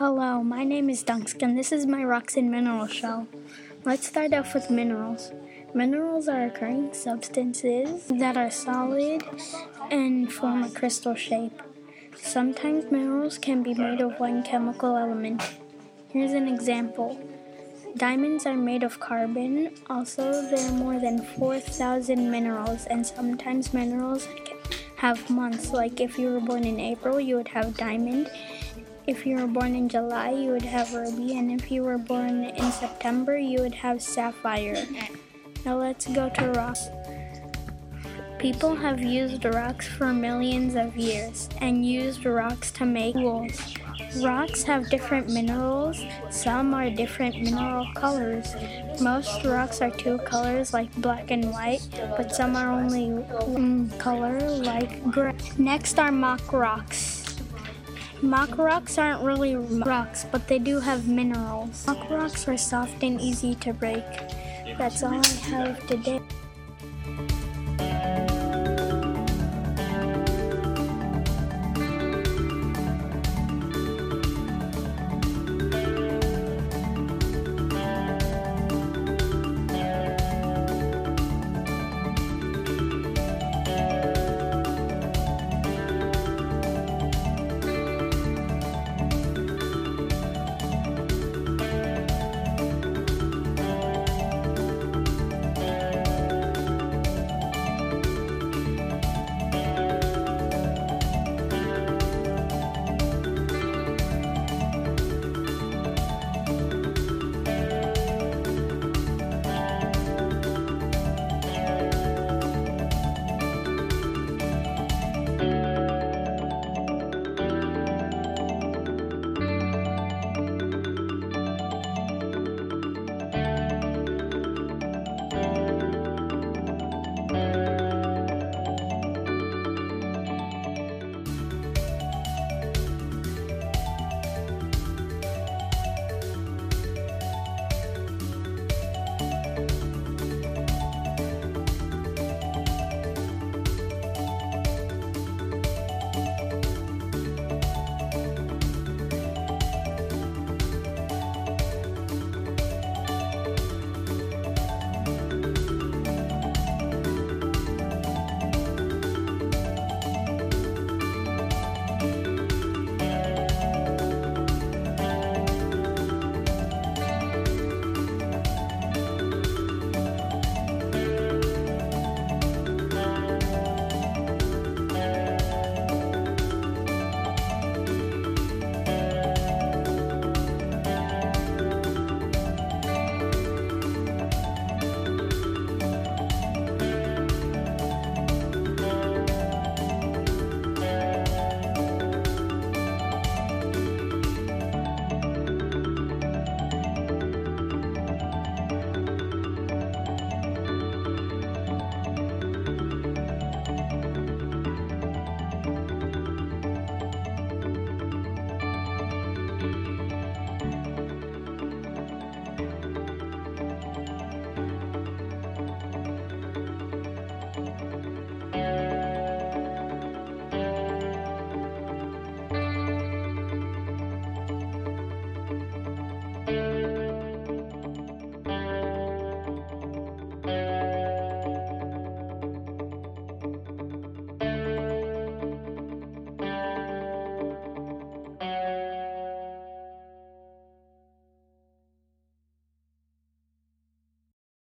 Hello, my name is Dunscan. This is my rocks and minerals show. Let's start off with minerals. Minerals are occurring substances that are solid and form a crystal shape. Sometimes minerals can be made of one chemical element. Here's an example. Diamonds are made of carbon. Also, there are more than 4,000 minerals, and sometimes minerals have months. Like if you were born in April, you would have diamond. If you were born in July, you would have ruby, and if you were born in September, you would have sapphire. Now let's go to rocks. People have used rocks for millions of years and used rocks to make tools. Rocks have different minerals. Some are different mineral colors. Most rocks are two colors like black and white, but some are only one color like gray. Next are mock rocks. Mock rocks aren't really rocks, but they do have minerals. Mock rocks are soft and easy to break. That's all I have today.